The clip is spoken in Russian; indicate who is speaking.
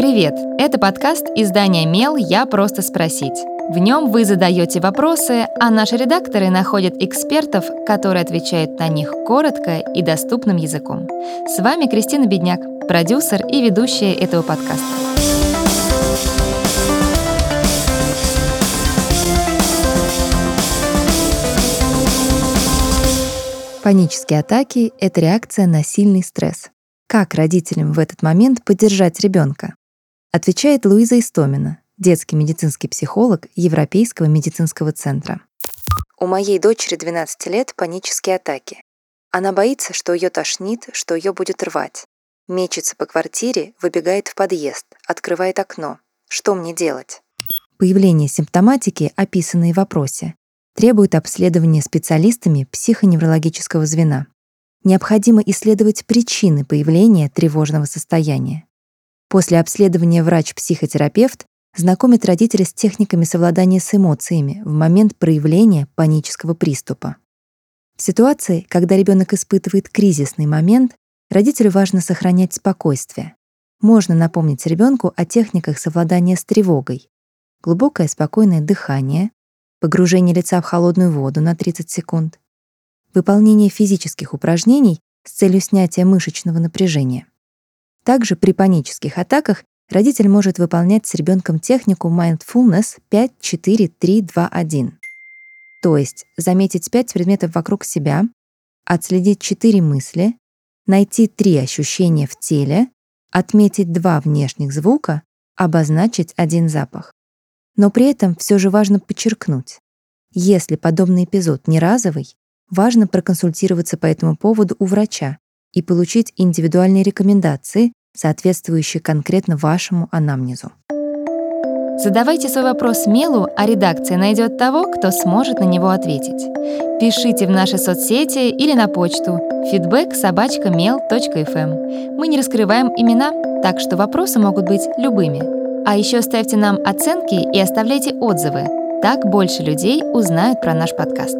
Speaker 1: Привет! Это подкаст издания «Мел. Я просто спросить». В нем вы задаете вопросы, а наши редакторы находят экспертов, которые отвечают на них коротко и доступным языком. С вами Кристина Бедняк, продюсер и ведущая этого подкаста. Панические атаки — это реакция на сильный стресс. Как родителям в этот момент поддержать ребенка? Отвечает Луиза Истомина, детский медицинский психолог Европейского медицинского центра.
Speaker 2: У моей дочери 12 лет панические атаки. Она боится, что ее тошнит, что ее будет рвать. Мечется по квартире, выбегает в подъезд, открывает окно. Что мне делать?
Speaker 1: Появление симптоматики, описанной в вопросе, требует обследования специалистами психоневрологического звена необходимо исследовать причины появления тревожного состояния. После обследования врач-психотерапевт знакомит родителя с техниками совладания с эмоциями в момент проявления панического приступа. В ситуации, когда ребенок испытывает кризисный момент, родителю важно сохранять спокойствие. Можно напомнить ребенку о техниках совладания с тревогой. Глубокое спокойное дыхание, погружение лица в холодную воду на 30 секунд, выполнение физических упражнений с целью снятия мышечного напряжения. Также при панических атаках родитель может выполнять с ребенком технику Mindfulness 5-4-3-2-1. То есть заметить 5 предметов вокруг себя, отследить 4 мысли, найти 3 ощущения в теле, отметить 2 внешних звука, обозначить один запах. Но при этом все же важно подчеркнуть, если подобный эпизод не разовый, важно проконсультироваться по этому поводу у врача и получить индивидуальные рекомендации, соответствующие конкретно вашему анамнезу. Задавайте свой вопрос Мелу, а редакция найдет того, кто сможет на него ответить. Пишите в наши соцсети или на почту feedback mail.fm. Мы не раскрываем имена, так что вопросы могут быть любыми. А еще ставьте нам оценки и оставляйте отзывы. Так больше людей узнают про наш подкаст.